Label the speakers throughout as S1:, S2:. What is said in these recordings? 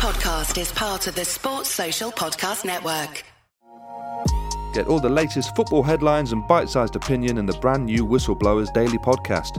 S1: podcast is part of the Sports Social Podcast Network.
S2: Get all the latest football headlines and bite sized opinion in the brand new Whistleblowers Daily podcast.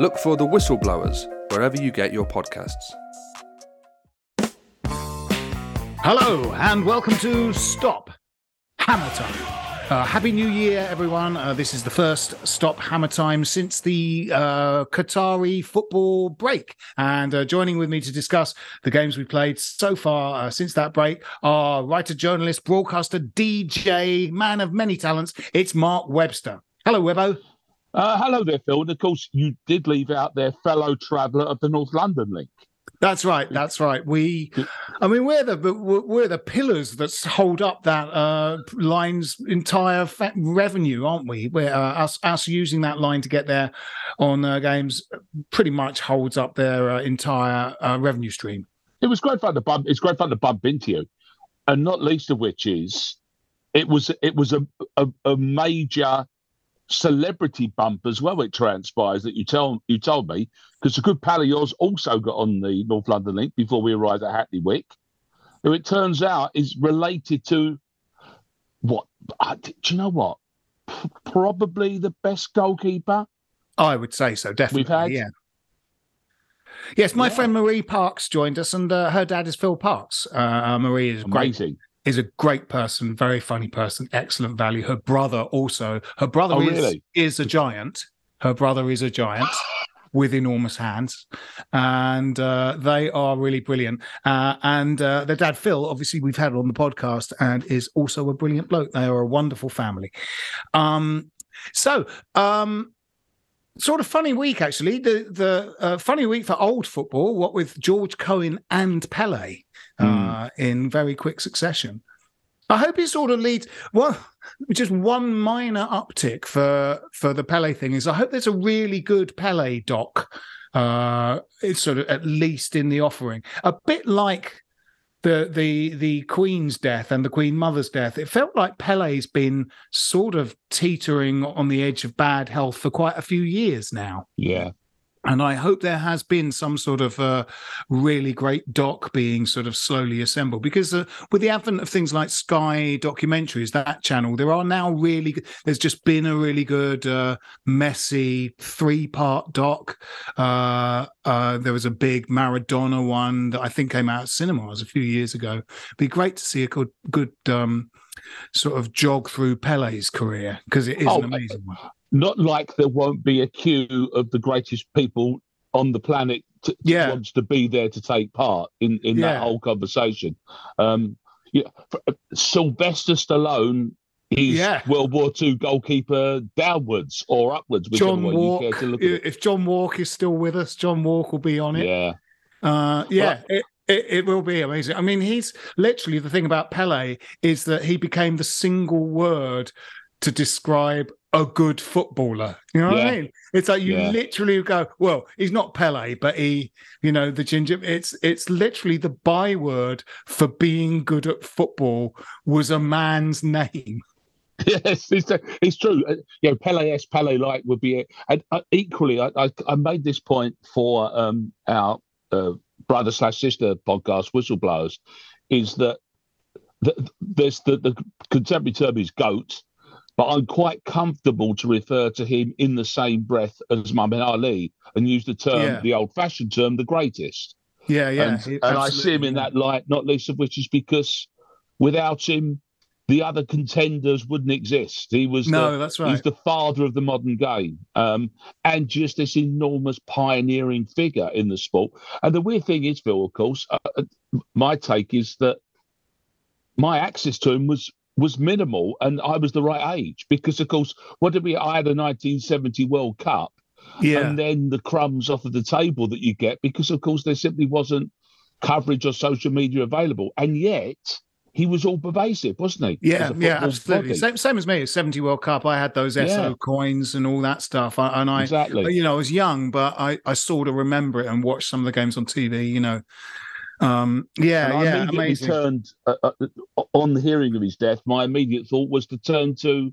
S2: Look for the Whistleblowers wherever you get your podcasts.
S3: Hello, and welcome to Stop Hammer Time. Uh, Happy New Year, everyone. Uh, this is the first Stop Hammer Time since the uh, Qatari football break. And uh, joining with me to discuss the games we played so far uh, since that break are writer, journalist, broadcaster, DJ, man of many talents. It's Mark Webster. Hello, Webbo.
S4: Uh, hello there, Phil. And of course, you did leave out their fellow traveller of the North London link.
S3: That's right. That's right. We, I mean, we're the we're the pillars that hold up that uh, line's entire fa- revenue, aren't we? Where uh, us us using that line to get there on uh, games pretty much holds up their uh, entire uh, revenue stream.
S4: It was great fun to bump. It's great fun to bump into you, and not least of which is, it was it was a a, a major celebrity bump as well. It transpires that you tell you told me because a good pal of yours also got on the North London link before we arrived at Hackney Wick, who it turns out is related to what? Uh, do you know what? P- probably the best goalkeeper
S3: I would say so. Definitely.
S4: we've had.
S3: Yeah. Yes, my
S4: Yeah.
S3: friend Marie Parkes joined us, and uh, her dad is Phil Parkes. Uh, Marie is great
S4: Amazing.
S3: Is a great person, very funny person, excellent value. Her brother also, her brother
S4: Oh,
S3: is,
S4: really?
S3: is a giant. Her brother is a giant with enormous hands, and uh, they are really brilliant. Uh, and uh, their dad, Phil, obviously we've had on the podcast, and is also a brilliant bloke. They are a wonderful family. Um, so, um, sort of funny week actually. The the uh, funny week for old football. What with George Cohen and Pele uh, in very quick succession. I hope it sort of leads. Well, just one minor uptick for for the Pele thing is I hope there's a really good Pele doc. Uh, it's sort of at least in the offering, a bit like the the the Queen's death and the Queen Mother's death. It felt like Pele's been sort of teetering on the edge of bad health for quite a few years now.
S4: Yeah.
S3: And I hope there has been some sort of uh, really great doc being sort of slowly assembled because uh, with the advent of things like Sky documentaries, that channel, there are now really, there's just been a really good, uh, messy three part doc. Uh, uh, there was a big Maradona one that I think came out at cinemas a few years ago. It'd Be great to see a good, good, um, sort of jog through Pele's career because it is
S4: Oh,
S3: an amazing one.
S4: Not like there won't be a queue of the greatest people on the planet to,
S3: Yeah.
S4: wants to be there to take part in in
S3: Yeah.
S4: that whole conversation. Um, yeah, uh, Sylvester Stallone is
S3: Yeah.
S4: World War II goalkeeper downwards or upwards,
S3: John Wark.
S4: you care to look at it.
S3: If John Wark is still with us, John Wark will be on it.
S4: Yeah,
S3: Uh, yeah, it, it, it will be amazing. I mean, he's literally the thing about Pele is that he became the single word to describe a good footballer. You know what I mean? It's like you
S4: Yeah.
S3: literally go, well, he's not Pele, but he, you know, the ginger. It's it's literally the byword for being good at football was a man's name.
S4: yes, it's, it's true. Uh, You know, Pele S, Pele like would be it. And uh, equally, I, I, I made this point for um, our uh, brother slash sister podcast, Whistleblowers, is that the, there's the, the contemporary term is goat, but I'm quite comfortable to refer to him in the same breath as Muhammad Ali and use the term,
S3: Yeah.
S4: the old fashioned term, the greatest.
S3: Yeah, yeah.
S4: and, and I see him in that light, not least of which is because without him, the other contenders wouldn't exist. He was
S3: No,
S4: the,
S3: that's
S4: he's the father of the modern game, um, and just this enormous pioneering figure in the sport. And the weird thing is, Phil, of course, uh, uh, my take is that my access to him was was minimal, and I was the right age because, of course, what did we? I had a 1970 World Cup,
S3: Yeah,
S4: and then the crumbs off of the table that you get because of course there simply wasn't coverage or social media available and yet he was all pervasive, wasn't he?
S3: Yeah, yeah, absolutely. Same, same as me. 70 World Cup, I had those SO yeah. coins and all that stuff. I, and I, exactly. you know, I was young, but I, I sort of remember it and watched some of the games on TV, you know. Um, yeah, and yeah, amazing.
S4: Turned uh, uh, on the hearing of his death. My immediate thought was to turn to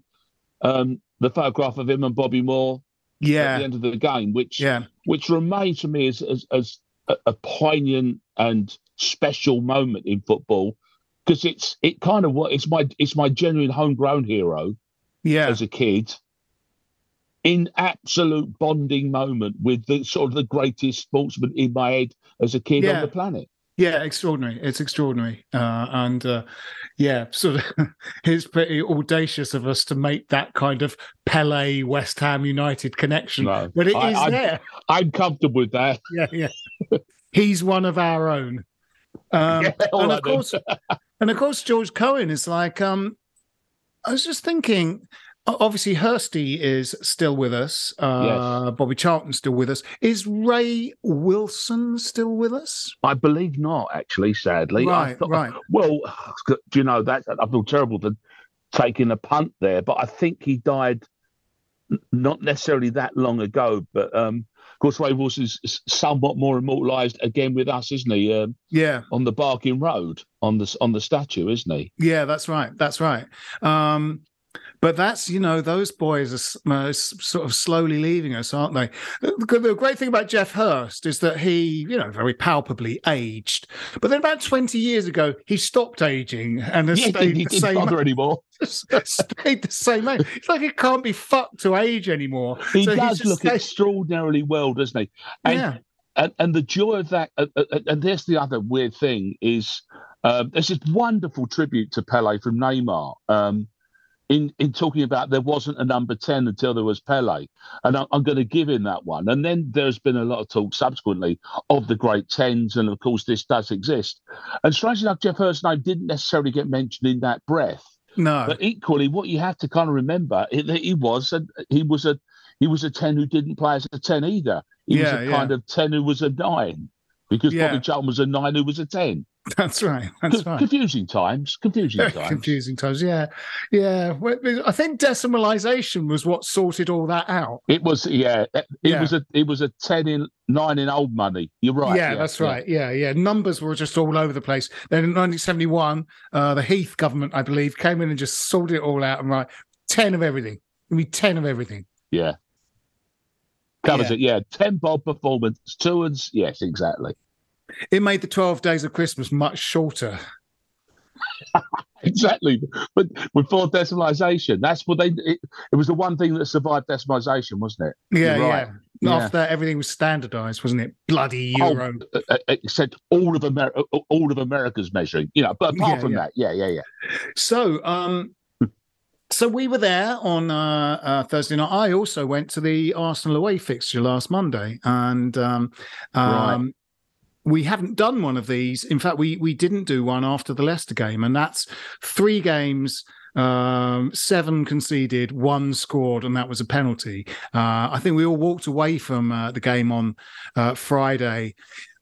S4: um, the photograph of him and Bobby Moore.
S3: Yeah,
S4: at the end of the game, which yeah. which remains to me as as, as a, a poignant and special moment in football because it's it kind of what it's my it's my genuine homegrown hero.
S3: Yeah,
S4: as a kid, in absolute bonding moment with the sort of the greatest sportsman in my head as a kid yeah. on the planet.
S3: Yeah, extraordinary. It's extraordinary, uh, and uh, yeah, sort of. it's pretty audacious of us to make that kind of Pele West Ham United connection, no, but it I, is
S4: I'm,
S3: there.
S4: I'm comfortable with that.
S3: Yeah, yeah. He's one of our own, um, yeah, and of course, and of course, George Cohen is like. Um, I was just thinking obviously Hursty is still with us. Uh, yes. Bobby Charlton's still with us. Is Ray Wilson still with us?
S4: I believe not, actually, sadly.
S3: Right,
S4: thought,
S3: right.
S4: Well, do you know that I feel terrible for taking a punt there, but I think he died not necessarily that long ago. But um, of course, Ray Wilson is somewhat more immortalised again with us, isn't he? Um,
S3: yeah,
S4: on the Barking Road on the on the statue, isn't he?
S3: Yeah, that's right. That's right. Um, but that's, you know, those boys are uh, sort of slowly leaving us, aren't they? The, the, great thing about Geoff Hurst is that he, you know, very palpably aged. But then about 20 years ago, he stopped aging and has yeah, stayed
S4: he,
S3: the same.
S4: Bother anymore.
S3: stayed the same age. It's like it can't be fucked to age anymore.
S4: He so does look stayed... extraordinarily well, doesn't he? And, yeah. And, and the joy of that, uh, uh, uh, and there's the other weird thing is um, there's this wonderful tribute to Pele from Neymar. Um, in in talking about there wasn't a number 10 until there was Pele. And I, am going to give him that one. And then there's been a lot of talk subsequently of the great 10s. And of course, this does exist. And strangely enough, Geoff Hurst's name didn't necessarily get mentioned in that breath.
S3: No.
S4: But equally, what you have to kind of remember is that he was a, he was a he was a 10 who didn't play as a 10 either. He yeah, was a yeah. kind of 10 who was a 9 because yeah. Bobby Charlton was a 9 who was a 10.
S3: That's right. That's right.
S4: Confusing times. Confusing times.
S3: confusing times. Yeah, yeah. I think decimalisation was what sorted all that out.
S4: It was. Yeah. It yeah. was a. It was a ten in nine in old money. You're right.
S3: Yeah, yeah that's yeah. right. Yeah, yeah. Numbers were just all over the place. Then in 1971, uh, the Heath government, I believe, came in and just sorted it all out and right ten of everything. I mean, ten of everything.
S4: Yeah. Covers it. Yeah. Ten bob performance. Two and yes, exactly.
S3: It made the 12 days of Christmas much shorter.
S4: exactly. But before decimalisation, that's what they. It, it, was the one thing that survived decimalisation, wasn't it?
S3: Yeah, right. yeah. After that, everything was standardised, wasn't it? Bloody oh, euro.
S4: Oh, uh, except all of America, all of America's measuring. You know, but apart yeah, from yeah. that, yeah, yeah, yeah.
S3: So, um, so we were there on uh, uh, Thursday night. I also went to the Arsenal away fixture last Monday, and um, um, we haven't done one of these. In fact, we we didn't do one after the Leicester game, and that's three games. Um, seven conceded, one scored, and that was a penalty. Uh, I think we all walked away from uh, the game on uh, Friday.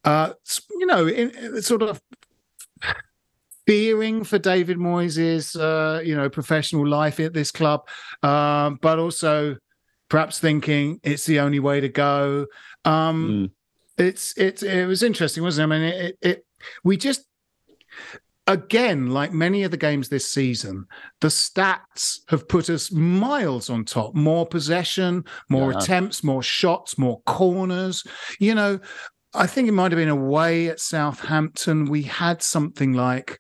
S3: Uh, you know, in, in, sort of fearing for David Moyes' uh, you know professional life at this club, um, but also perhaps thinking it's the only way to go. Um, mm it's it it was interesting, wasn't it? I mean, it, it we just again, like many of the games this season, the stats have put us miles on top. More possession, more yeah. attempts, more shots, more corners. You know, I think it might have been away at Southampton. We had something like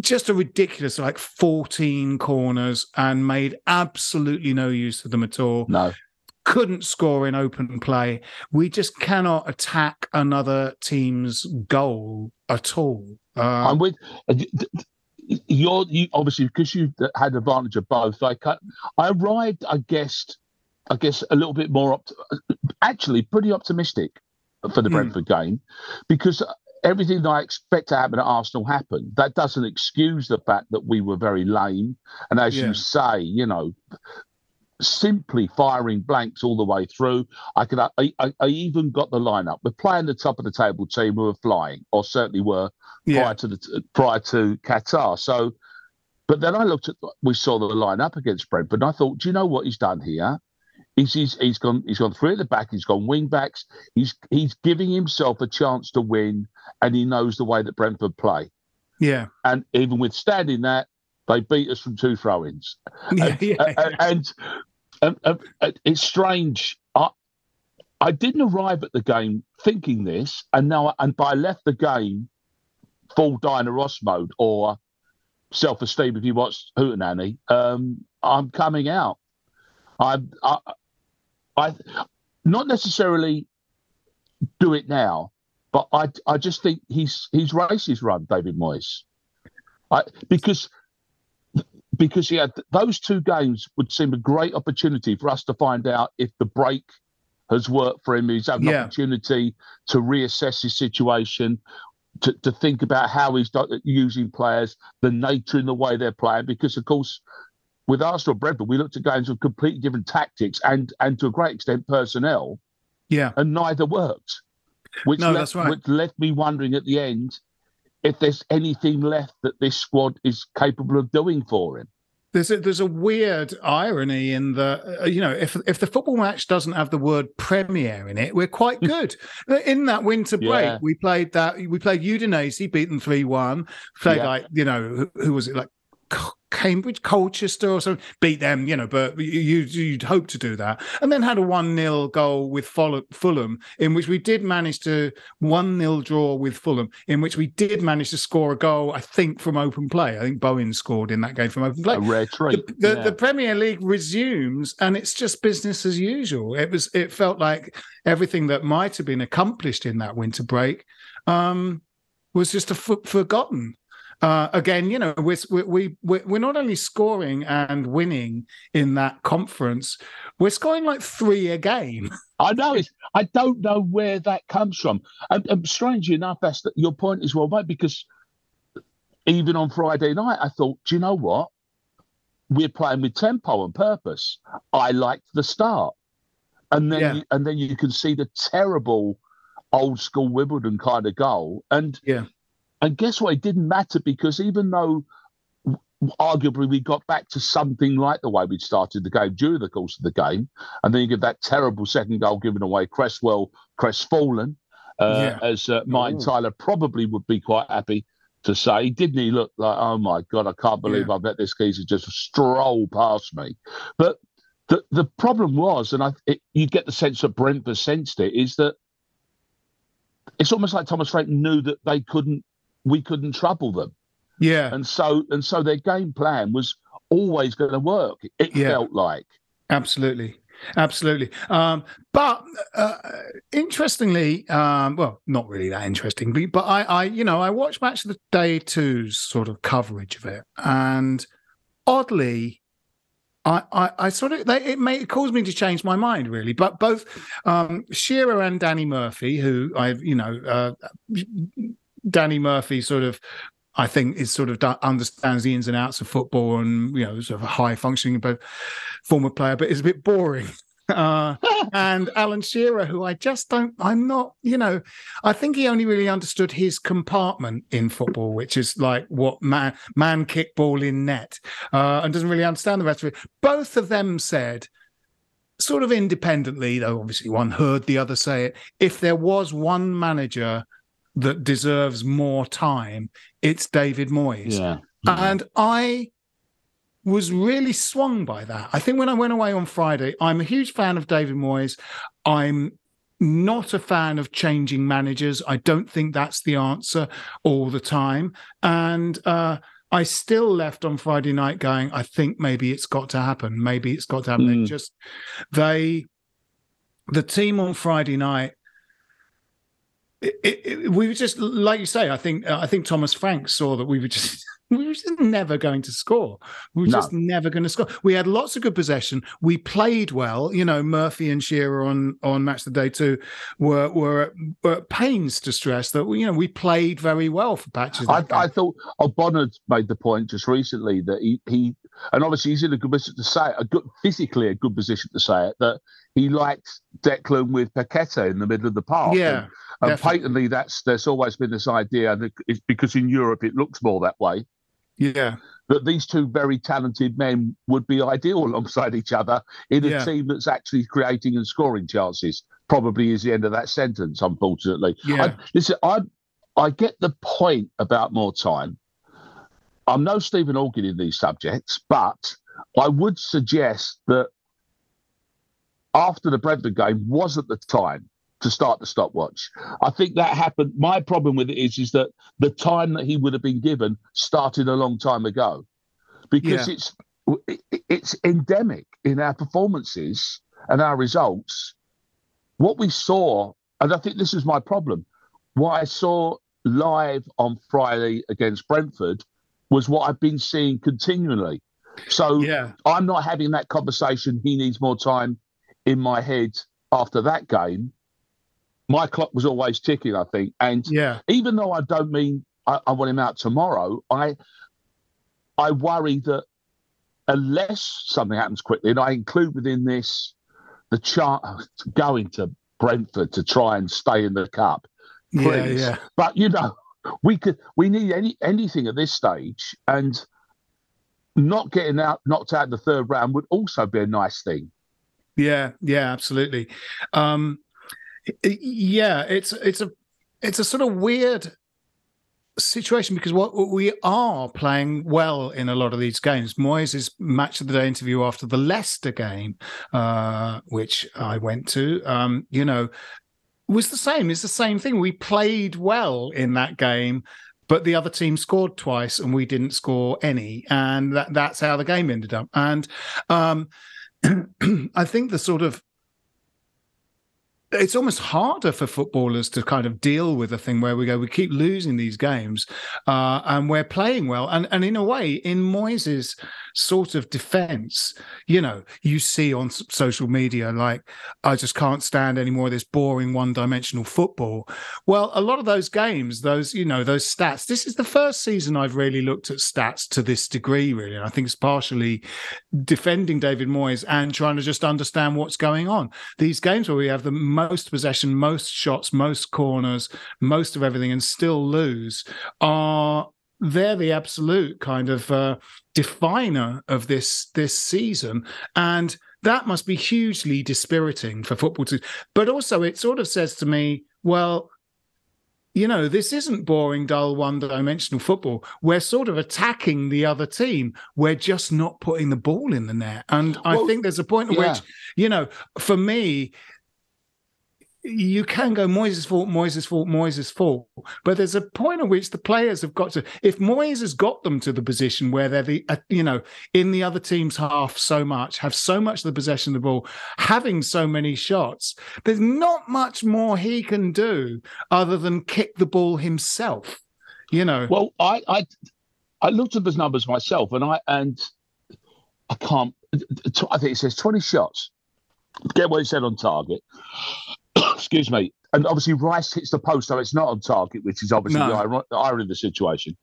S3: just a ridiculous like 14 corners and made absolutely no use of them at all.
S4: No
S3: couldn't score in open play. We just cannot attack another team's goal at all.
S4: Uh, I'm with you're you obviously because you had advantage of both. I cut. I arrived, I guessed, I guess a little bit more opt- actually pretty optimistic for the hmm. Brentford mm. game because everything that I expect to happen at Arsenal happened. That doesn't excuse the fact that we were very lame, and as yeah. you say, you know, simply firing blanks all the way through. I could, I, I, I even got the lineup. We're playing the top of the table team who were flying, or certainly were
S3: Yeah.
S4: prior to the prior to Qatar. So, but then I looked at, we saw the lineup against Brentford, and I thought, do you know what he's done here? He's, he's, he's gone he's gone three at the back. He's gone wing backs. He's he's giving himself a chance to win, and he knows the way that Brentford play.
S3: Yeah.
S4: And even withstanding that, they beat us from two throw-ins.
S3: Yeah.
S4: and,
S3: yeah.
S4: Uh, uh, and, and, and- and it's strange. I I didn't arrive at the game thinking this, and now I, and I left the game full Diana Ross mode or self-esteem. If you watch Hootenanny, um, I'm coming out. I'm I, I not necessarily do it now, but I I just think he's he's races run David Moyes. I because because he had those two games would seem a great opportunity for us to find out if the break has worked for him. He's had an
S3: Yeah.
S4: opportunity to reassess his situation, to, to think about how he's using players, the nature and the way they're playing. Because of course, with Arsenal Brentford, we looked at games with completely different tactics and and to a great extent personnel,
S3: yeah.
S4: and neither worked. Which
S3: No,
S4: left,
S3: that's right.
S4: which left me wondering at the end if there's anything left that this squad is capable of doing for him.
S3: There's a, there's a weird irony in the uh, you know if if the football match doesn't have the word Premier in it, we're quite good. in that winter break,
S4: Yeah.
S3: we played that we played Udinese, beat them three one. Played
S4: Yeah.
S3: like you know who, who was it like Cambridge, Colchester or something, beat them, you know, but you, you'd, you'd hope to do that. And then had a 1 0 goal with Fulham, in which we did manage to 1 0 draw with Fulham, in which we did manage to score a goal, I think, from open play. I think Bowen scored in that game from open play
S4: a rare treat.
S3: the, the,
S4: yeah.
S3: the Premier League resumes, and it's just business as usual. It was. It felt like everything that might have been accomplished in that winter break um, was just a f- forgotten. Uh, again, you know, we're, we we we're not only scoring and winning in that conference, we're scoring like three a game.
S4: I know it's. I don't know where that comes from. And, and strangely enough, that's the, your point is well made because even on Friday night, I thought, do you know what? We're playing with tempo and purpose. I liked the start, and then
S3: Yeah.
S4: you, and then you can see the terrible old school Wimbledon kind of goal. And
S3: Yeah.
S4: And guess what? It didn't matter because even though arguably we got back to something like the way we'd started the game during the course of the game, and then you get that terrible second goal given away, Cresswell crestfallen, uh,
S3: Yeah.
S4: as uh, Martin
S3: Ooh.
S4: Tyler probably would be quite happy to say. Didn't he look like, oh my God, I can't believe I've let this geezer just stroll past me? But the, the problem was, and I, it, you get the sense that Brentford sensed it, is that it's almost like Thomas Frank knew that they couldn't, we couldn't trouble them
S3: Yeah,
S4: and so and so their game plan was always going to work. It
S3: Yeah.
S4: felt like.
S3: Absolutely. Absolutely. Um, but uh, interestingly, um, well, not really that interesting, but, but I, I, you know, I watched Match of the Day two's sort of coverage of it, and oddly, I, I, I sort of they, it may it caused me to change my mind really. But both um, Shearer and Danny Murphy, who I've, you know, uh, Danny Murphy sort of I think is sort of understands the ins and outs of football and you know sort of a high functioning but former player, but is a bit boring. Uh, and Alan Shearer, who I just don't, I'm not, you know, I think he only really understood his compartment in football, which is like what man man kick ball in net, uh, and doesn't really understand the rest of it. Both of them said, sort of independently, though obviously one heard the other say it. If there was one manager that deserves more time, it's David Moyes.
S4: Yeah.
S3: And I was really swung by that. I think when I went away on Friday, I'm a huge fan of David Moyes. I'm not a fan of changing managers. I don't think that's the answer all the time. And uh, I still left on Friday night going, I think maybe it's got to happen. Maybe it's got to happen. They
S4: Mm.
S3: just, they, the team on Friday night, it, it, we were just like you say. I think uh, I think Thomas Frank saw that we were just we were just never going to score. We were
S4: No.
S3: just never going to score. We had lots of good possession. We played well. You know, Murphy and Shearer on on Match of the Day two were were, were at pains to stress that you know we played very well for patches.
S4: I. I thought Bonner made the point just recently that he, he and obviously he's in a good position to say it, a good physically a good position to say it that he likes Declan with Paqueta in the middle of the park.
S3: yeah,
S4: and, and patently that's there's always been this idea that it's because in Europe it looks more that way
S3: yeah,
S4: that these two very talented men would be ideal alongside each other in a
S3: Yeah.
S4: team that's actually creating and scoring chances. Probably is the end of that sentence, unfortunately.
S3: Yeah.
S4: I, listen, I I get the point about more time. I'm no Stephen Organ in these subjects, but I would suggest that after the Brentford game wasn't the time to start the stopwatch. I think that happened. My problem with it is, is that the time that he would have been given started a long time ago, because
S3: Yeah.
S4: it's it's endemic in our performances and our results. What we saw, and I think this is my problem. What I saw live on Friday against Brentford was what I've been seeing continually. So
S3: yeah,
S4: I'm not having that conversation. He needs more time in my head after that game. My clock was always ticking, I think. And
S3: yeah,
S4: even though I don't mean I, I want him out tomorrow, I I worry that unless something happens quickly, and I include within this the chance going to Brentford to try and stay in the cup.
S3: yeah, yeah.
S4: But you know, we could we need any anything at this stage, and not getting out knocked out in the third round would also be a nice thing.
S3: Yeah, yeah, absolutely. Um yeah, it's it's a it's a sort of weird situation because what we are playing well in a lot of these games. Moyes' match of the day interview after the Leicester game, uh, which I went to, um, you know, was the same. It's the same thing. We played well in that game. But the other team scored twice, and we didn't score any, and that, that's how the game ended up. And um, I think the sort of it's almost harder for footballers to kind of deal with a thing where we go, we keep losing these games, uh, and we're playing well. And and in a way, in Moyes' sort of defense, you know, you see on social media like, I just can't stand any more of this boring one-dimensional football. Well, a lot of those games, those you know, those stats. This is the first season I've really looked at stats to this degree, really. And I think it's partially defending David Moyes and trying to just understand what's going on. These games where we have the most possession, most shots, most corners, most of everything, and still lose are they're the absolute kind of uh, definer of this this season, and that must be hugely dispiriting for football to. But also, it sort of says to me, well. You know, this isn't boring, dull, one dimensional football. We're sort of attacking the other team. We're just not putting the ball in the net. And I think there's a point at
S4: yeah.
S3: which, you know, for me, you can go Moyes' fault, Moyes' fault, Moyes' fault. But there's a point at which the players have got to, if Moyes has got them to the position where they're the, uh, you know, in the other team's half so much, have so much of the possession of the ball, having so many shots, there's not much more he can do other than kick the ball himself. You know,
S4: Well, I I I looked at those numbers myself, and I and I can't. I think it says twenty shots. Get what he said on target. Excuse me. And obviously Rice hits the post, so it's not on target, which is obviously
S3: No.
S4: the iron- the irony of the situation.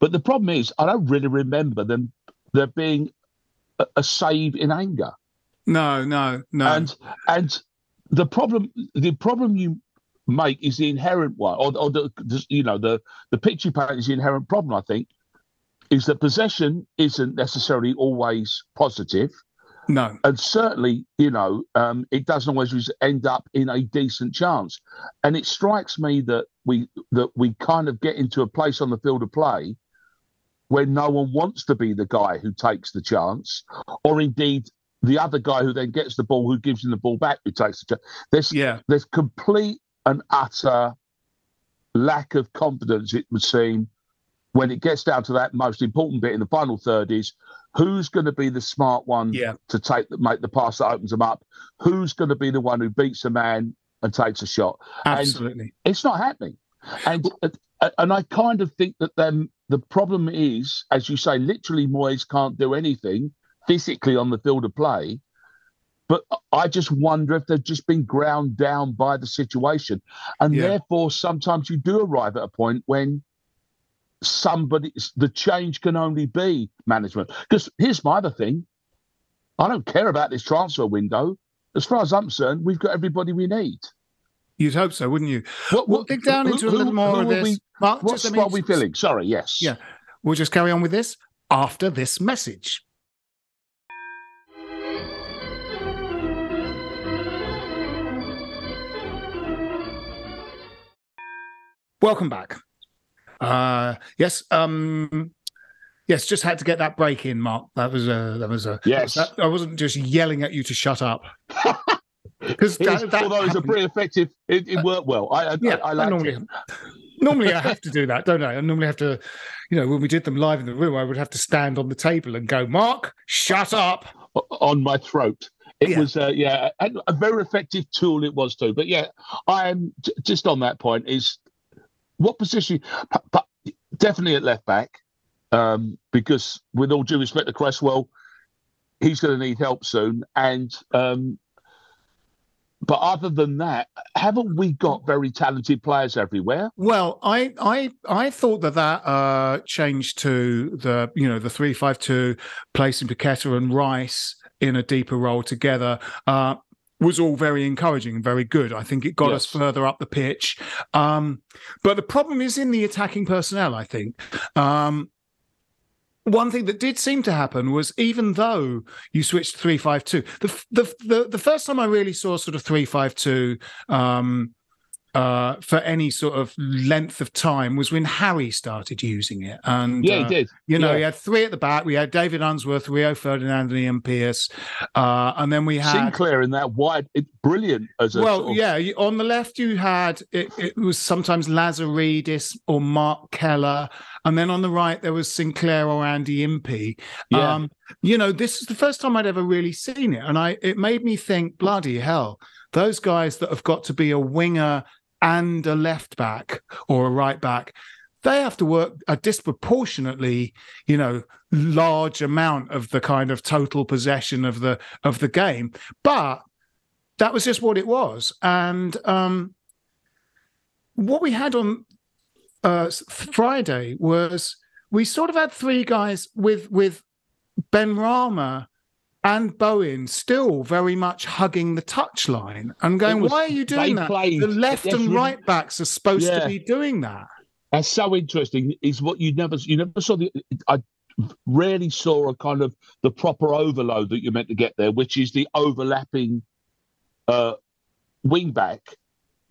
S4: But the problem is, I don't really remember them there being a, a save in anger.
S3: no, no, no.
S4: And and the problem the problem you make is the inherent one, or, or the, the you know the the picture you paint is the inherent problem. I think is that possession isn't necessarily always positive,
S3: no.
S4: and certainly you know um, it doesn't always end up in a decent chance. And it strikes me that we that we kind of get into a place on the field of play where no one wants to be the guy who takes the chance, or indeed the other guy who then gets the ball, who gives him the ball back, who takes the chance. There's
S3: Yeah.
S4: there's complete and utter lack of confidence. It would seem when it gets down to that most important bit in the final third is who's going to be the smart one
S3: Yeah.
S4: to take make the pass that opens them up. Who's going to be the one who beats a man and takes a shot?
S3: Absolutely.
S4: It's not happening. And uh, uh, and I kind of think that then the problem is, as you say, literally Moyes can't do anything physically on the field of play. But I just wonder if they've just been ground down by the situation. And
S3: Yeah.
S4: therefore, sometimes you do arrive at a point when somebody, the change can only be management. Because here's my other thing I don't care about this transfer window. As far as I'm concerned, we've got everybody we need.
S3: You'd hope so, wouldn't you?
S4: What,
S3: We'll dig down
S4: who-
S3: into a
S4: who-
S3: little more of this.
S4: we-
S3: Mark,
S4: what
S3: just let me-
S4: squad are we filling? Sorry, yes.
S3: Yeah. We'll just carry on with this after this message. Welcome back. Uh, yes, um, yes, just had to get that break in, Mark. That was a that was a
S4: Yes.
S3: that- I wasn't just yelling at you to shut up. Because
S4: It's-
S3: that, that
S4: although it's a pretty effective, it, it worked well. I, I,
S3: Yeah,
S4: I, I
S3: normally
S4: it.
S3: normally I have to do that, don't I? I normally have to, you know, when we did them live in the room, I would have to stand on the table and go, Mark, shut up.
S4: on my throat. It
S3: Yeah.
S4: was, uh, yeah, a, a very effective tool it was too. But yeah, I am j- just on that point. Is what position? Definitely at left back, um, because with all due respect to Cresswell, he's going to need help soon. And um, but other than that, haven't we got very talented players everywhere?
S3: Well, I I I thought that that uh, change to the you know the three five two, placing Paqueta and Rice in a deeper role together. Uh, was all very encouraging and very good. I think it got us further up the pitch. Um, but the problem is in the attacking personnel, I think. Um, one thing that did seem to happen was even though you switched three five two, the, the the the first time I really saw sort of three five two um, uh, for any sort of length of time was when Harry started using it, and
S4: Yeah,
S3: uh,
S4: he did.
S3: you know,
S4: Yeah.
S3: he had three at the back. We had David Unsworth, Rio Ferdinand, and Ian Pearce, uh, and then we had
S4: Sinclair in that wide, it's brilliant as a
S3: well,
S4: sort of-
S3: yeah. On the left, you had it, it was sometimes Lazaridis or Marc Keller, and then on the right there was Sinclair or Andy Impey.
S4: Yeah.
S3: Um, you know, this is the first time I'd ever really seen it, and I it made me think, bloody hell, those guys that have got to be a winger and a left back or a right back. They have to work a disproportionately, you know, large amount of the kind of total possession of the of the game. But that was just what it was. And um, what we had on uh, Friday was we sort of had three guys with with Benrahma and Bowen still very much hugging the touchline and going,
S4: was-
S3: "Why are you doing that?
S4: played-
S3: the left and
S4: really-
S3: right backs are supposed to be doing that."
S4: That's so interesting. Is what you never you never saw the. I rarely saw a kind of the proper overload that you're meant to get there, which is the overlapping uh wing back.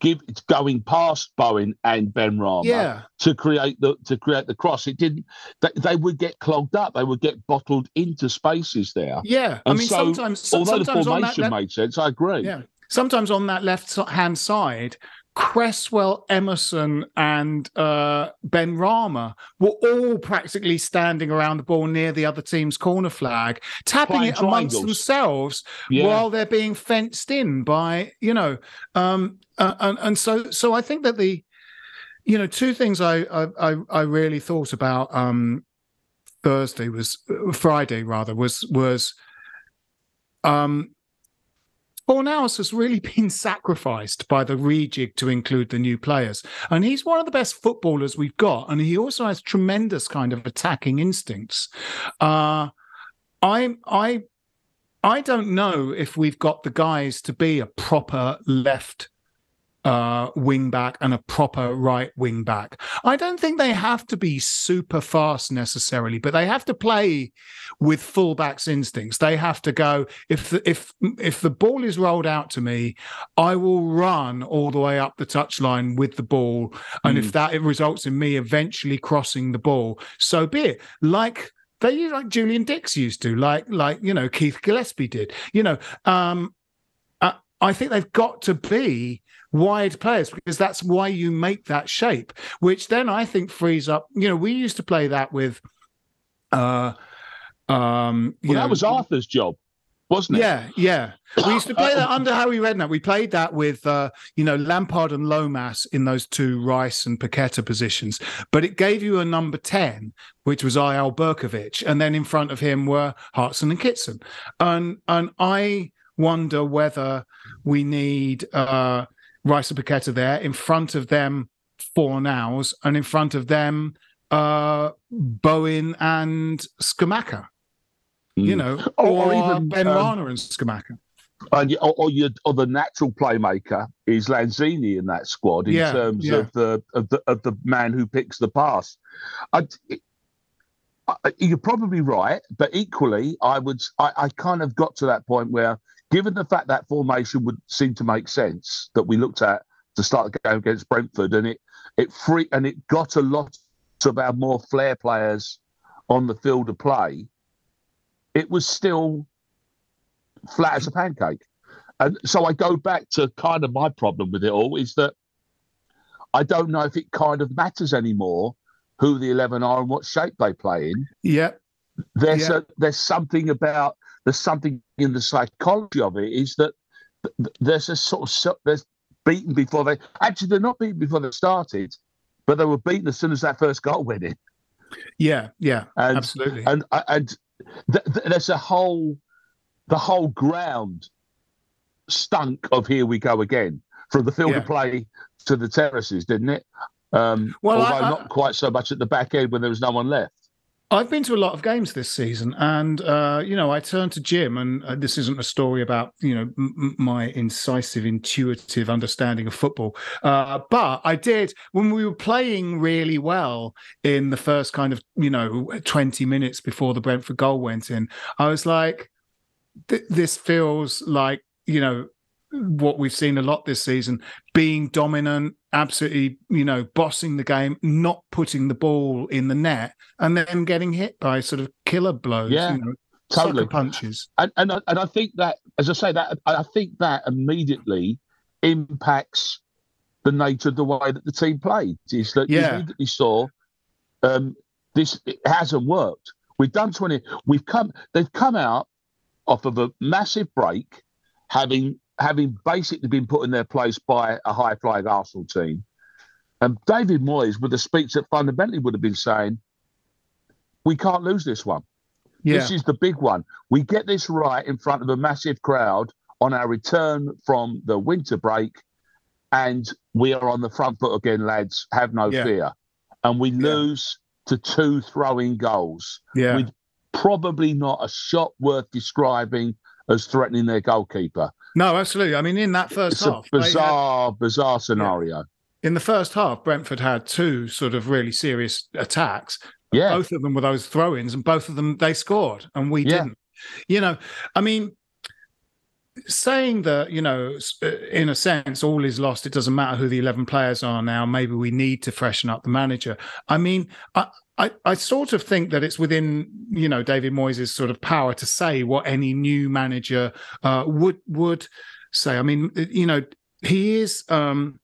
S4: Give it's going past Bowen and Benrahma
S3: Yeah,
S4: to create the to create the cross. It didn't. They, they would get clogged up. They would get bottled into spaces there.
S3: yeah. I mean,
S4: so,
S3: sometimes,
S4: Although the
S3: sometimes on that,
S4: formation
S3: that
S4: made sense, I agree.
S3: Yeah. Sometimes on that left hand side, Cresswell, Emerson, and uh, Benrahma were all practically standing around the ball near the other team's corner flag, tapping
S4: Playing
S3: it amongst themselves
S4: Yeah.
S3: while they're being fenced in by, you know, um, uh, and, and so so I think that the, you know, two things I I I, I really thought about um, Thursday was uh, Friday rather was was um Fornals has really been sacrificed by the rejig to include the new players. And he's one of the best footballers we've got. And he also has tremendous kind of attacking instincts. Uh I I I don't know if we've got the guys to be a proper left uh, wing back and a proper right wing back. I don't think they have to be super fast necessarily, but they have to play with fullbacks instincts. They have to go if the, if if the ball is rolled out to me, I will run all the way up the touchline with the ball, and if that it results in me eventually crossing the ball, so be it. Like they like Julian Dicks used to, like like you know Keith Gillespie did. You know, um, I, I think they've got to be wide players because that's why you make that shape, which then I think frees up. You know, we used to play that with. Uh, um,
S4: Well,
S3: know,
S4: that was Arthur's job. wasn't it?
S3: Yeah, yeah. We used to play that under Harry Redknapp. We played that with, uh, you know, Lampard and Lomas in those two Rice and Paqueta positions. But it gave you a number 10, which was Eyal Berkovic. And then in front of him were Hartson and Kitson. And, and I wonder whether we need uh, Rice and Paqueta there in front of them for nows and in front of them uh, Bowen and Scamacca. You know,
S4: Or-
S3: or,
S4: or even,
S3: Ben
S4: um,
S3: Rana and Scamacca.
S4: And or, or your or the natural playmaker is Lanzini in that squad in
S3: Yeah,
S4: terms
S3: yeah.
S4: of the of the of the man who picks the pass. I, I- you're probably right, but equally, I would I, I kind of got to that point where, given the fact that formation would seem to make sense that we looked at to start the game against Brentford, and it it free and it got a lot of our more flair players on the field of play. It was still flat as a pancake. And so I go back to kind of my problem with it all is that I don't know if it kind of matters anymore who the 11 are and what shape they play in.
S3: Yeah,
S4: There's
S3: Yeah.
S4: a, there's something about there's something in the psychology of it is that th- th- there's a sort of there's beaten before they actually they're not beaten before they started, but they were beaten as soon as that first goal went in.
S3: yeah, yeah,
S4: And
S3: absolutely.
S4: and and th- th- there's a whole the whole ground stunk of here we go again from the field
S3: Yeah.
S4: of play to the terraces didn't it um
S3: Well, I-
S4: although
S3: I-
S4: not quite so much at the back end when there was no one left
S3: I've been to a lot of games this season, and uh, you know, I turned to Jim, and uh, this isn't a story about you know m- my incisive, intuitive understanding of football, uh, but I did when we were playing really well in the first kind of you know twenty minutes before the Brentford goal went in. I was like, th- this feels like you know what we've seen a lot this season being dominant absolutely you know bossing the game not putting the ball in the net and then getting hit by sort of killer blows
S4: Yeah,
S3: you know
S4: totally
S3: punches
S4: and and I, and I think that as I say that I think that immediately impacts the nature of the way that the team played is that
S3: Yeah.
S4: you immediately saw um, this it hasn't worked. We've done twenty. We've come. They've come out off of a massive break, having having basically been put in their place by a high flying Arsenal team. And David Moyes, with a speech that fundamentally would have been saying, "We can't lose this one."
S3: yeah
S4: This is the big one. We get this right in front of a massive crowd on our return from the winter break, and we are on the front foot again, lads. Have no
S3: Yeah.
S4: fear. And we
S3: Yeah.
S4: lose to two throwing goals.
S3: yeah
S4: with probably not a shot worth describing as threatening their goalkeeper.
S3: No absolutely i mean in that first
S4: It's a
S3: half they had-
S4: bizarre, bizarre scenario.
S3: in the first half brentford had two sort of really serious attacks
S4: Yeah.
S3: both of them were those throw-ins and both of them they scored and we
S4: Yeah.
S3: didn't you know i mean saying that you know uh, in a sense all is lost it doesn't matter who the 11 players are now maybe we need to freshen up the manager i mean i I, I sort of think that it's within you know David Moyes' sort of power to say what any new manager uh, would would say. I mean, you know, he is um,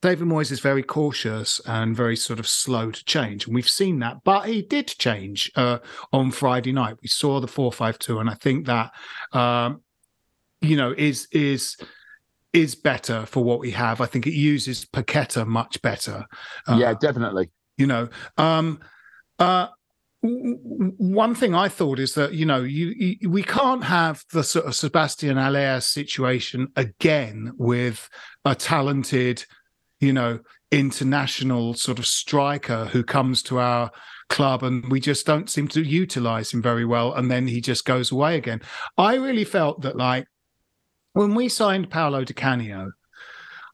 S3: David Moyes is very cautious and very sort of slow to change, and we've seen that. But he did change uh, on Friday night. We saw the four five two, and I think that um, you know is is is better for what we have. I think it uses Paqueta much better. Uh,
S4: yeah, definitely.
S3: You know um uh one thing I thought is that you know you, you we can't have the sort of Sébastien Haller situation again with a talented, you know, international sort of striker who comes to our club and we just don't seem to utilize him very well and then he just goes away again. I really felt that like when we signed Paolo Di Canio,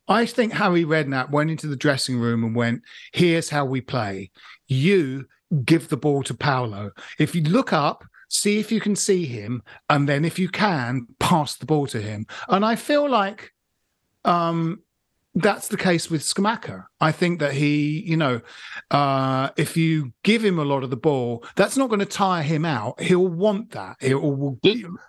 S3: I think Harry Redknapp went into the dressing room and went, "Here's how we play. You give the ball to Paolo. If you look up, see if you can see him, and then if you can, pass the ball to him." And I feel like um, that's the case with Scamacca. I think that he, you know, uh, if you give him a lot of the ball, that's not going to tire him out. He'll want that. It will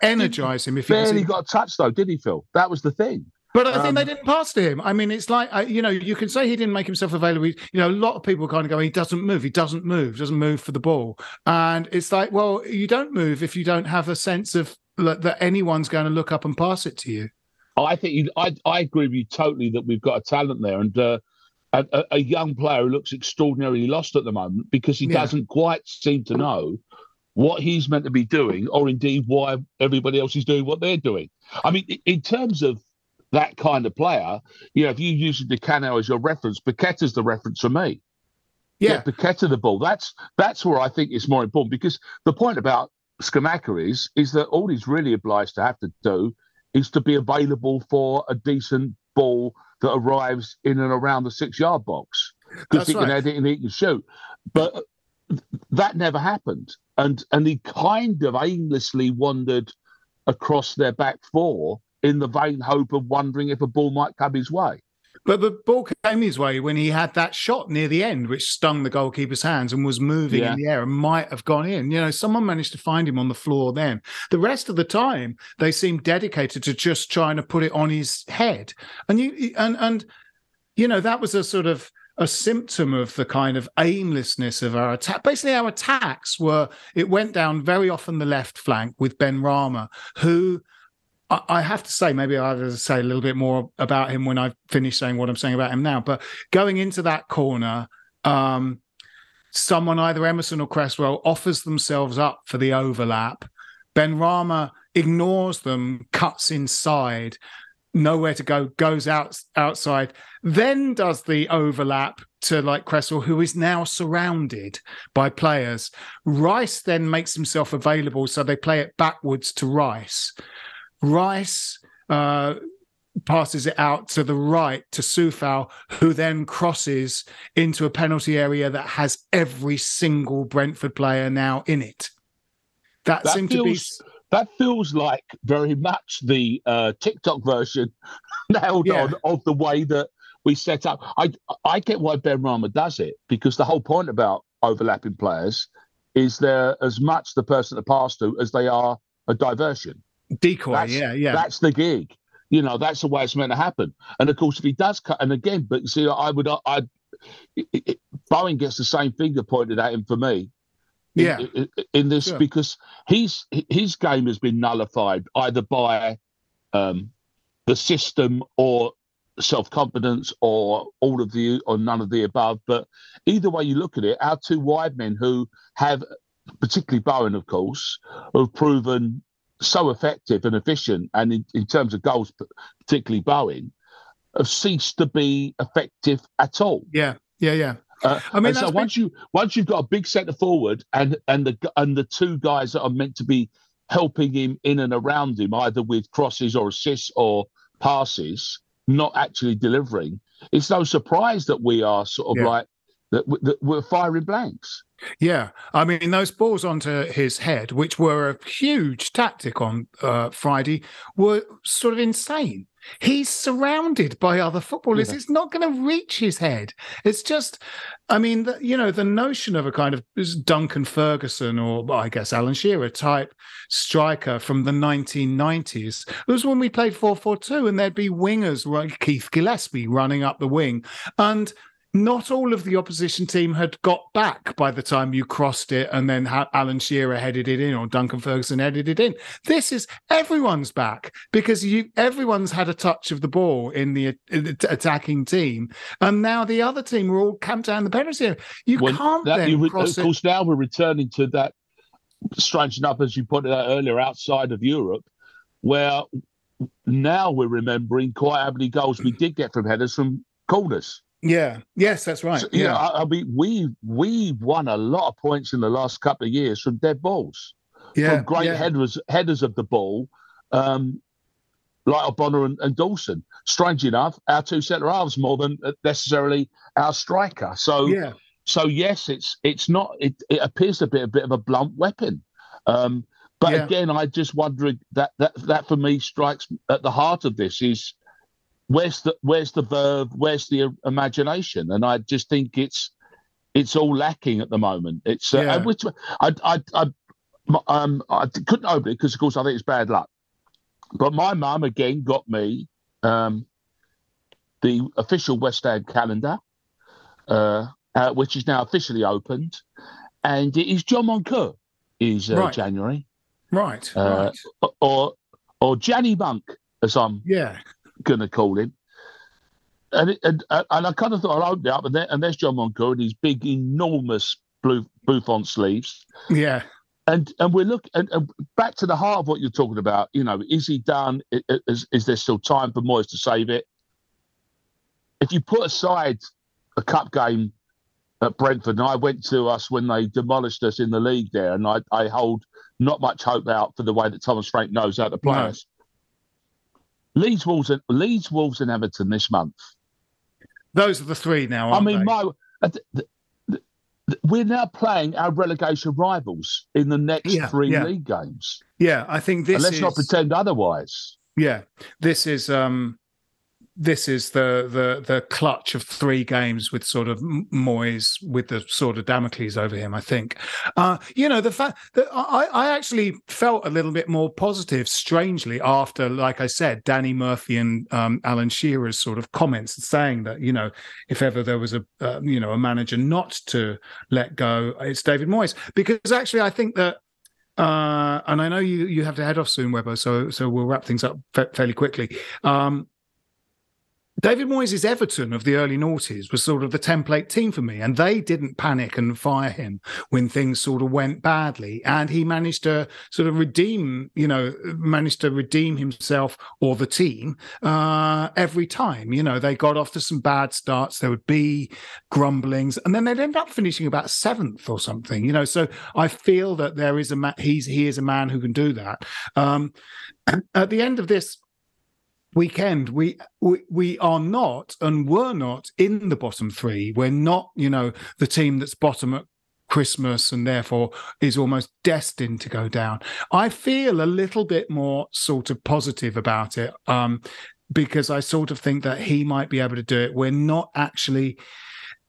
S3: energize him if he
S4: Barely got a touch though, did he, Phil? That was the thing.
S3: But I think they
S4: Um,
S3: didn't pass to him. I mean, it's like I, you know, you can say he didn't make himself available. You know, a lot of people kind of go, he doesn't move, he doesn't move, doesn't move for the ball, and it's like, well, you don't move if you don't have a sense of that anyone's going to look up and pass it to you.
S4: I think you, I I agree with you totally that we've got a talent there and. Uh, a, a, young player who looks extraordinarily lost at the moment because he yeah. doesn't quite seem to know what he's meant to be doing, or indeed why everybody else is doing what they're doing. I mean, in terms of that kind of player, you know, if you use Di Canio as your reference, Paqueta's the reference for me.
S3: Yeah,
S4: Get Paqueta the ball. That's that's where I think it's more important because the point about Scamacca is is that all he's really obliged to have to do is to be available for a decent ball that arrives in and around the six yard box because he right. can head it and he can shoot. But that never happened, and and he kind of aimlessly wandered across their back four in the vain hope of wondering if a ball might come his way.
S3: But the ball came his way when he had that shot near the end, which stung the goalkeeper's hands and was moving yeah. in the air and might have gone in. You know, someone managed to find him on the floor then. The rest of the time, they seemed dedicated to just trying to put it on his head. And you and and you know, that was a sort of a symptom of the kind of aimlessness of our attack. Basically, our attacks were it went down very often the left flank with Benrahma, who I have to say, maybe I have to say a little bit more about him when I finish saying what I'm saying about him now. But going into that corner, um, someone, either Emerson or Cresswell, offers themselves up for the overlap. Benrahma ignores them, cuts inside, nowhere to go, goes out outside, then does the overlap to like Cresswell, who is now surrounded by players. Rice then makes himself available, so they play it backwards to Rice. Rice uh, passes it out to the right to Coufal, who then crosses into a penalty area that has every single Brentford player now in it. That, that seemed feels, to be.
S4: That feels like very much the uh, TikTok version nailed yeah. on of the way that we set up. I I get why Benrahma does it because the whole point about overlapping players is they're as much the person to pass to as they are a diversion.
S3: Decoy, that's, yeah, yeah.
S4: That's the gig. You know, that's the way it's meant to happen. And of course, if he does cut, and again, but see, I would, I, Bowen gets the same finger pointed at him for me.
S3: Yeah,
S4: in, in, in this sure. because he's his game has been nullified either by um, the system or self confidence or all of the or none of the above. But either way you look at it, our two wide men who have, particularly Bowen, of course, have proven so effective and efficient, and in, in terms of goals, particularly Bowen, have ceased to be effective at all.
S3: Yeah, yeah, yeah.
S4: Uh, I mean, so once been... you once you've got a big centre forward and and the and the two guys that are meant to be helping him in and around him, either with crosses or assists or passes, not actually delivering, it's no surprise that we are sort of yeah. like that, that we're firing blanks.
S3: Yeah, I mean those balls onto his head, which were a huge tactic on uh, Friday, were sort of insane. He's surrounded by other footballers. Yeah. It's not going to reach his head. It's just, I mean, the, you know, the notion of a kind of Duncan Ferguson or I guess Alan Shearer type striker from the 1990s. It was when we played 4 4 2 and there'd be wingers like Keith Gillespie running up the wing. And not all of the opposition team had got back by the time you crossed it and then Alan Shearer headed it in or Duncan Ferguson headed it in. This is everyone's back because you everyone's had a touch of the ball in the, in the attacking team and now the other team are all camped down the penalty area. You well, can't that, then you, cross
S4: Of course, now we're returning to that, strange enough, as you pointed out earlier, outside of Europe, where now we're remembering quite how many goals we did get from headers from corners.
S3: Yeah. Yes, that's right. So,
S4: yeah. I, I, mean, we we won a lot of points in the last couple of years from dead balls.
S3: Yeah.
S4: From great
S3: yeah.
S4: headers headers of the ball, um, like Bonner and, and, Dawson. Strange enough, our two centre halves more than necessarily our striker. So
S3: yeah.
S4: So yes, it's it's not. It, it appears to be a bit of a blunt weapon. Um, but yeah. again, I just wondering that that that for me strikes at the heart of this is where's the where's the verve where's the imagination and i just think it's it's all lacking at the moment it's uh, yeah. which I, I i um i couldn't open it because of course i think it's bad luck but my mum again got me um the official west Ham calendar uh, uh, which is now officially opened and it is john moncur is uh, right. january
S3: Right.
S4: uh,
S3: right.
S4: or or Janny Monk, as I'm
S3: Yeah.
S4: Going to call him. And, it, and and I kind of thought I'd open it up, and, there, and there's John Moncur and his big, enormous blue Buffon sleeves.
S3: Yeah.
S4: And and we're looking and, and back to the heart of what you're talking about. You know, is he done? I- I- Is, is there still time for Moyes to save it? If you put aside a cup game at Brentford, and I went to us when they demolished us in the league there, and I, I hold not much hope out for the way that Thomas Frank knows how to play us. Leeds, Wolves, and Leeds, Wolves, and Everton this month.
S3: Those are the three now.
S4: I mean,
S3: they?
S4: my uh, we're now playing our relegation rivals in the next
S3: Yeah,
S4: three
S3: yeah.
S4: league games.
S3: yeah, I think this
S4: and let's
S3: is
S4: not pretend otherwise.
S3: Yeah, this is um, this is the the the clutch of three games with sort of Moyes with the sort of Damocles over him. I think, uh, you know, the fact that I I actually felt a little bit more positive, strangely, after, like I said, Danny Murphy and um, Alan Shearer's sort of comments saying that you know if ever there was a uh, you know a manager not to let go, it's David Moyes because actually I think that uh, and I know you you have to head off soon, Webbo. So so we'll wrap things up fa- fairly quickly. Um, David Moyes' Everton of the early noughties was sort of the template team for me, and they didn't panic and fire him when things sort of went badly, and he managed to sort of redeem, you know, managed to redeem himself or the team uh, every time. You know, they got off to some bad starts, there would be grumblings, and then they'd end up finishing about seventh or something. You know, so I feel that there is a man, he's he is a man who can do that. Um, at the end of this weekend we, we we are not and were not in the bottom three we're not you know the team that's bottom at christmas and therefore is almost destined to go down i feel a little bit more sort of positive about it um because i sort of think that he might be able to do it we're not actually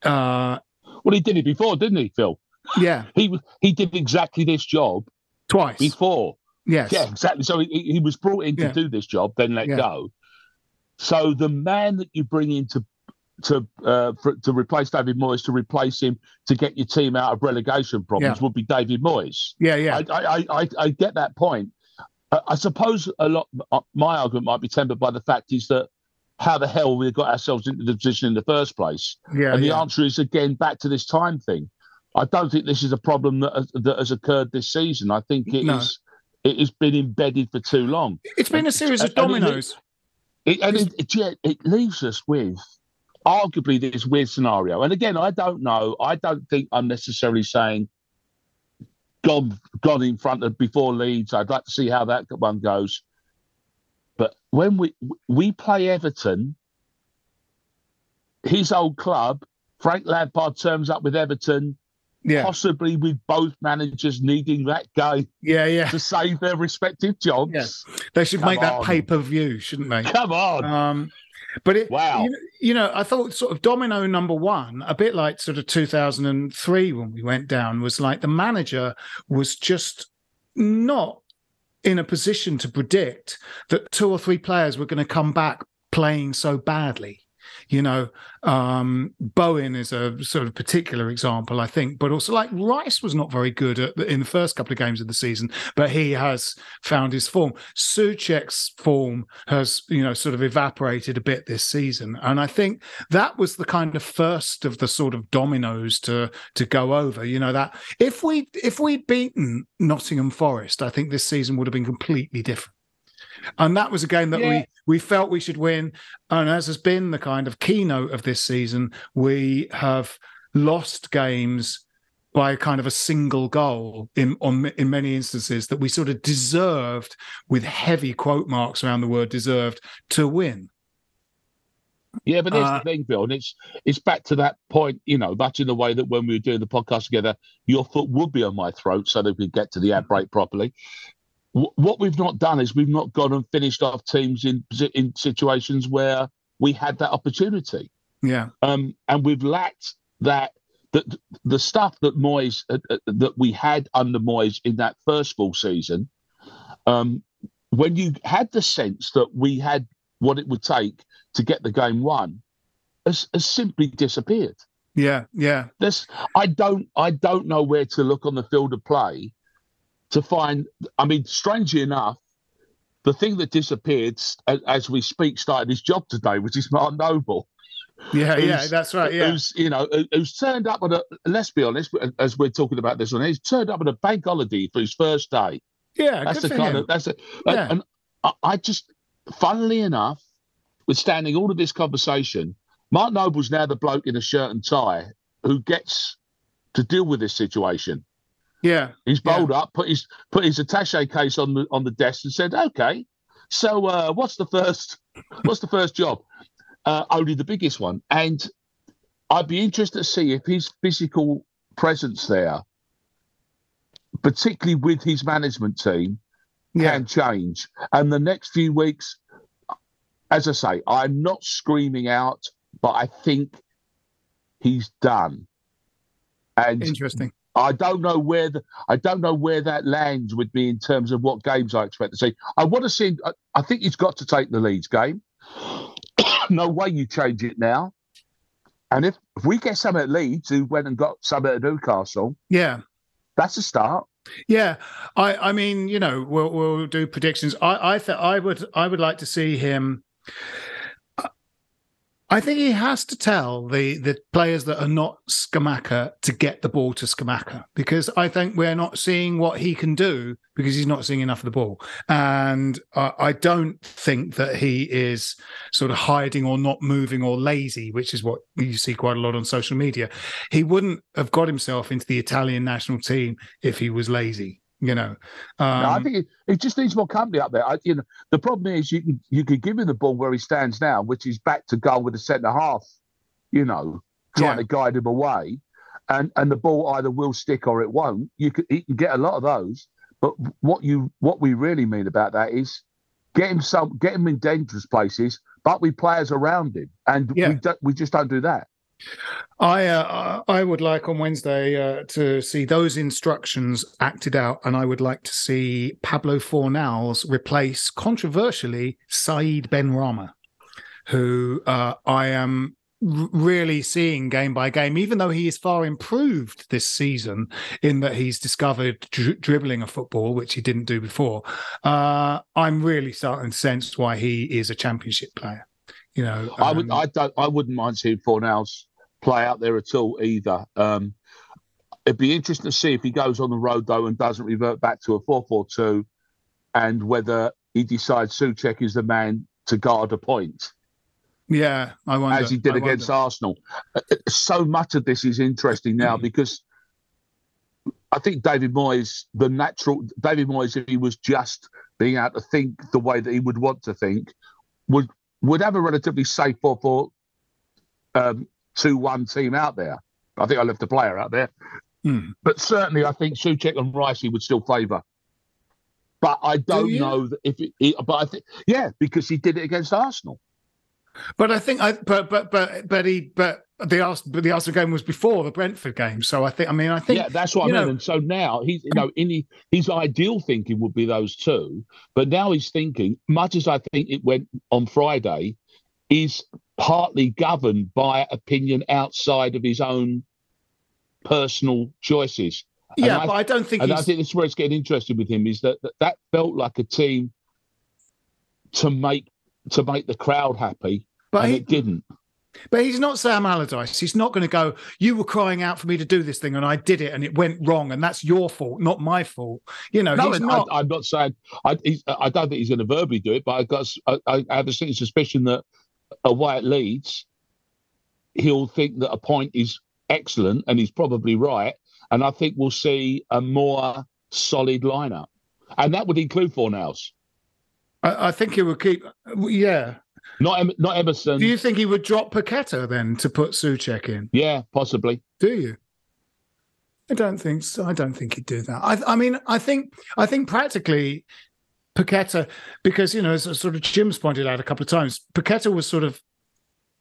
S3: uh
S4: Well, he did it before, didn't he, Phil?
S3: yeah
S4: He was- he did exactly this job
S3: twice
S4: before.
S3: yes
S4: Yeah, exactly. So he, he was brought in to
S3: Yeah.
S4: do this job, then let
S3: Yeah.
S4: go. So the man that you bring in to to uh, for, to replace David Moyes, to replace him, to get your team out of relegation problems,
S3: Yeah.
S4: would be David Moyes.
S3: yeah yeah
S4: I, I, I, I get that point. I, I suppose a lot. uh, My argument might be tempered by the fact is that how the hell we got ourselves into the position in the first place,
S3: yeah
S4: and the
S3: yeah.
S4: answer is again back to this time thing. I don't think this is a problem that has, that has occurred this season. I think it is.
S3: No.
S4: It has been embedded for too long,
S3: it's been a series of
S4: and- it-
S3: dominoes
S4: it, and it, it, yeah, it leaves us with arguably this weird scenario. And again, I don't know. I don't think I'm necessarily saying gone gone in front of before Leeds. I'd like to see how that one goes. But when we we play Everton, his old club, Frank Lampard turns up with Everton,
S3: yeah
S4: possibly with both managers needing that guy
S3: yeah yeah
S4: to save their respective jobs.
S3: Yeah. They should
S4: Come
S3: make that pay per view, shouldn't they?
S4: Come on.
S3: Um, but it,
S4: Wow.
S3: you, you know, I thought sort of domino number one, a bit like sort of 2003 when we went down, was like the manager was just not in a position to predict that two or three players were going to come back playing so badly. You know, um, Bowen is a sort of particular example, I think, but also like Rice was not very good at, in the first couple of games of the season, but he has found his form. Soucek's form has, you know, sort of evaporated a bit this season, and I think that was the kind of first of the sort of dominoes to to go over. You know that if we if we'd beaten Nottingham Forest, I think this season would have been completely different. And that was a game that
S4: Yeah.
S3: we we felt we should win. And as has been the kind of keynote of this season, we have lost games by kind of a single goal in on in many instances that we sort of deserved with heavy quote marks around the word deserved to win.
S4: Yeah, but here's
S3: Uh,
S4: the thing, Bill, and it's it's back to that point, you know, much in the way that when we were doing the podcast together, your foot would be on my throat so that we could get to the ad break properly. Wh- What we've not done is we've not gone and finished off teams in in situations where we had that opportunity,
S3: Yeah.
S4: um, and we've lacked that. The, the stuff that Moyes uh, uh, that we had under Moyes in that first full season, um, when you had the sense that we had what it would take to get the game won, has, has simply disappeared.
S3: Yeah. Yeah.
S4: There's, I don't, I don't know where to look on the field of play to find. I mean, strangely enough, the thing that disappeared as, as we speak started his job today, which is Mark Noble.
S3: Yeah, yeah, that's right. Yeah,
S4: who's you know who's turned up on a. Let's be honest, as we're talking about this one, he's turned up on a bank holiday for his first day.
S3: Yeah,
S4: that's the kind
S3: him.
S4: of that's it.
S3: Yeah.
S4: And, I just, funnily enough, withstanding all of this conversation, Mark Noble's now the bloke in a shirt and tie who gets to deal with this situation.
S3: Yeah,
S4: He's
S3: Yeah.
S4: bowled up, put his put his attache case on the on the desk, and said, "Okay, so uh, what's the first what's the first job? Uh, only the biggest one." And I'd be interested to see if his physical presence there, particularly with his management team,
S3: yeah.
S4: can change. And the next few weeks, as I say, I'm not screaming out, but I think he's done. And
S3: Interesting.
S4: I don't know where the I don't know where that lands with me in terms of what games I expect to see. I want to see. I, I think he's got to take the Leeds game. no way you change it now. And if, if we get some at Leeds who went and got some at Newcastle,
S3: Yeah.
S4: that's a start.
S3: Yeah, I, I mean, you know, we'll we'll do predictions. I, I th- I would, I would like to see him. I think he has to tell the the players that are not Scamacca to get the ball to Scamacca because I think we're not seeing what he can do because he's not seeing enough of the ball, and I, I don't think that he is sort of hiding or not moving or lazy, which is what you see quite a lot on social media. He wouldn't have got himself into the Italian national team if he was lazy. You know, um,
S4: No, I think it, it just needs more company up there. I, you know, the problem is you can you could give him the ball where he stands now, which is back to goal with a centre half. You know, trying
S3: Yeah.
S4: to guide him away, and and the ball either will stick or it won't. You could he can get a lot of those, but what you what we really mean about that is get him some get him in dangerous places, but with players around him, and
S3: Yeah.
S4: we don't, we just don't do that.
S3: I uh, I would like on Wednesday uh, to see those instructions acted out, and I would like to see Pablo Fornals replace controversially Saeed Benrahma, who uh, I am really seeing game by game, even though he is far improved this season in that he's discovered dri- dribbling a football, which he didn't do before. Uh, I'm really starting to sense why he is a championship player. You know,
S4: I would
S3: um,
S4: I don't I wouldn't mind seeing Fornals play out there at all either. Um, it'd be interesting to see if he goes on the road though and doesn't revert back to a 4-4-2 and whether he decides Soucek is the man to guard a point
S3: yeah, I wonder
S4: as he did
S3: I
S4: against
S3: wonder.
S4: Arsenal. Uh, So much of this is interesting now because I think David Moyes, the natural David Moyes, if he was just being able to think the way that he would want to think, would would have a relatively safe 4 4 um, 2 1 team out there. I think I left a player out there.
S3: Hmm.
S4: But certainly, I think Soucek and Rice he would still favour. But I don't
S3: you?
S4: know that if it, he, but I think yeah, because he did it against Arsenal.
S3: But I think I but but but but he but the Arsenal but the Arsenal game was before the Brentford game, so I think I mean I think
S4: yeah, that's what I mean.
S3: know-
S4: and so now he's you know in the, his ideal thinking would be those two, but now he's thinking, much as I think it went on Friday, is partly governed by opinion outside of his own personal choices.
S3: Yeah,
S4: I-
S3: but I don't think
S4: And I think this is where it's getting interesting with him is that that, that felt like a team to make to make the crowd happy,
S3: but
S4: and
S3: he,
S4: it didn't.
S3: but he's not Sam Allardyce. He's not going to go. You were crying out for me to do this thing, and I did it, and it went wrong, and that's your fault, not my fault. You know,
S4: No,
S3: he's not.
S4: I, I'm not saying I. He's, I don't think he's going to verbally do it, but I've got. I, I have a sneaking suspicion that away at Leeds, he'll think that a point is excellent, and he's probably right. And I think we'll see a more solid lineup, and that would include Fornals,
S3: I, I think he would keep. Yeah.
S4: not Em, not Emerson.
S3: Do you think he would drop Paqueta then to put Soucek in?
S4: yeah, possibly.
S3: Do you? I don't think so. I don't think he'd do that. I, I mean, I think I think practically Paqueta, because you know, as sort of Jim's pointed out a couple of times, Paqueta was sort of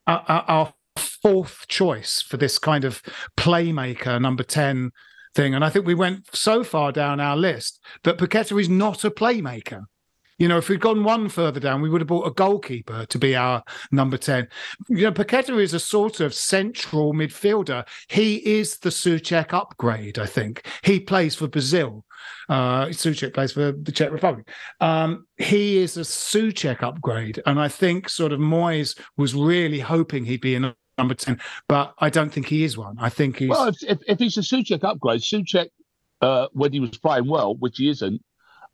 S3: our, our, our fourth choice for this kind of playmaker number ten thing, and I think we went so far down our list that Paqueta is not a playmaker. You know, if we'd gone one further down, we would have bought a goalkeeper to be our number 10. You know, Paqueta is a sort of central midfielder. He is the Soucek upgrade, I think. He plays for Brazil. Uh, Soucek plays for the Czech Republic. Um, he is a Soucek upgrade. And I think sort of Moyes was really hoping he'd be a number 10, but I don't think he is one. I think he's.
S4: Well, if, if, he's a Soucek upgrade, Soucek, uh, when he was playing well, which he isn't,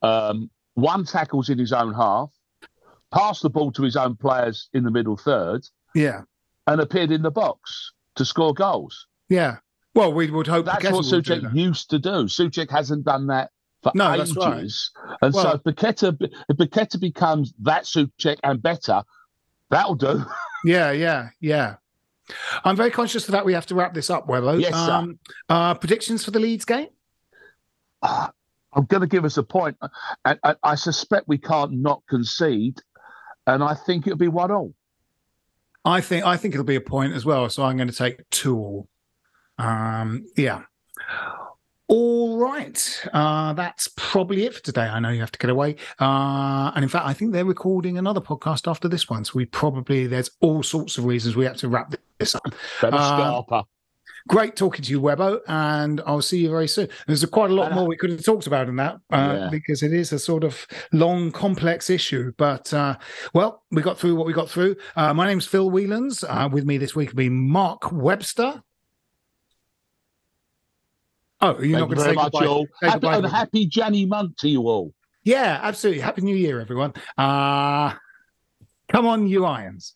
S4: um, one tackles in his own half, passed the ball to his own players in the middle third,
S3: yeah,
S4: and appeared in the box to score goals.
S3: Yeah. Well, we would hope
S4: that's what
S3: will do
S4: Soucek
S3: that.
S4: used to do. Soucek hasn't done that for
S3: No,
S4: ages,
S3: that's right.
S4: and so
S3: Well-
S4: if Paqueta, if Paqueta becomes that Soucek and better, that'll do.
S3: Yeah, yeah, yeah. I'm very conscious of that. We have to wrap this up, Webbo.
S4: Yes.
S3: Um, uh, predictions for the Leeds game?
S4: Ah, I'm going to give us a point, and, and I suspect we can't not concede, and I think it'll be one all.
S3: I think I think it'll be a point as well. So I'm going to take two all. Um, yeah. All right. Uh, that's probably it for today. I know you have to get away. Uh, and in fact, I think they're recording another podcast after this one. So we probably, there's all sorts of reasons we have to wrap this up.
S4: Better
S3: Um,
S4: Scarpa.
S3: Great talking to you, Webbo, and I'll see you very soon. There's quite a lot
S4: And I-
S3: more we could have talked about in that uh,
S4: Yeah.
S3: because it is a sort of long, complex issue. But uh, well, we got through what we got through. Uh, my name's Phil Whelans. Uh, with me this week will be Mark Webster. Oh, you're not
S4: Thank you
S3: going to say
S4: much,
S3: goodbye?
S4: all.
S3: say
S4: Happy,
S3: goodbye
S4: and
S3: to me?
S4: happy Janny month to you all.
S3: Yeah, absolutely. Happy New Year, everyone. Uh, come on, you irons.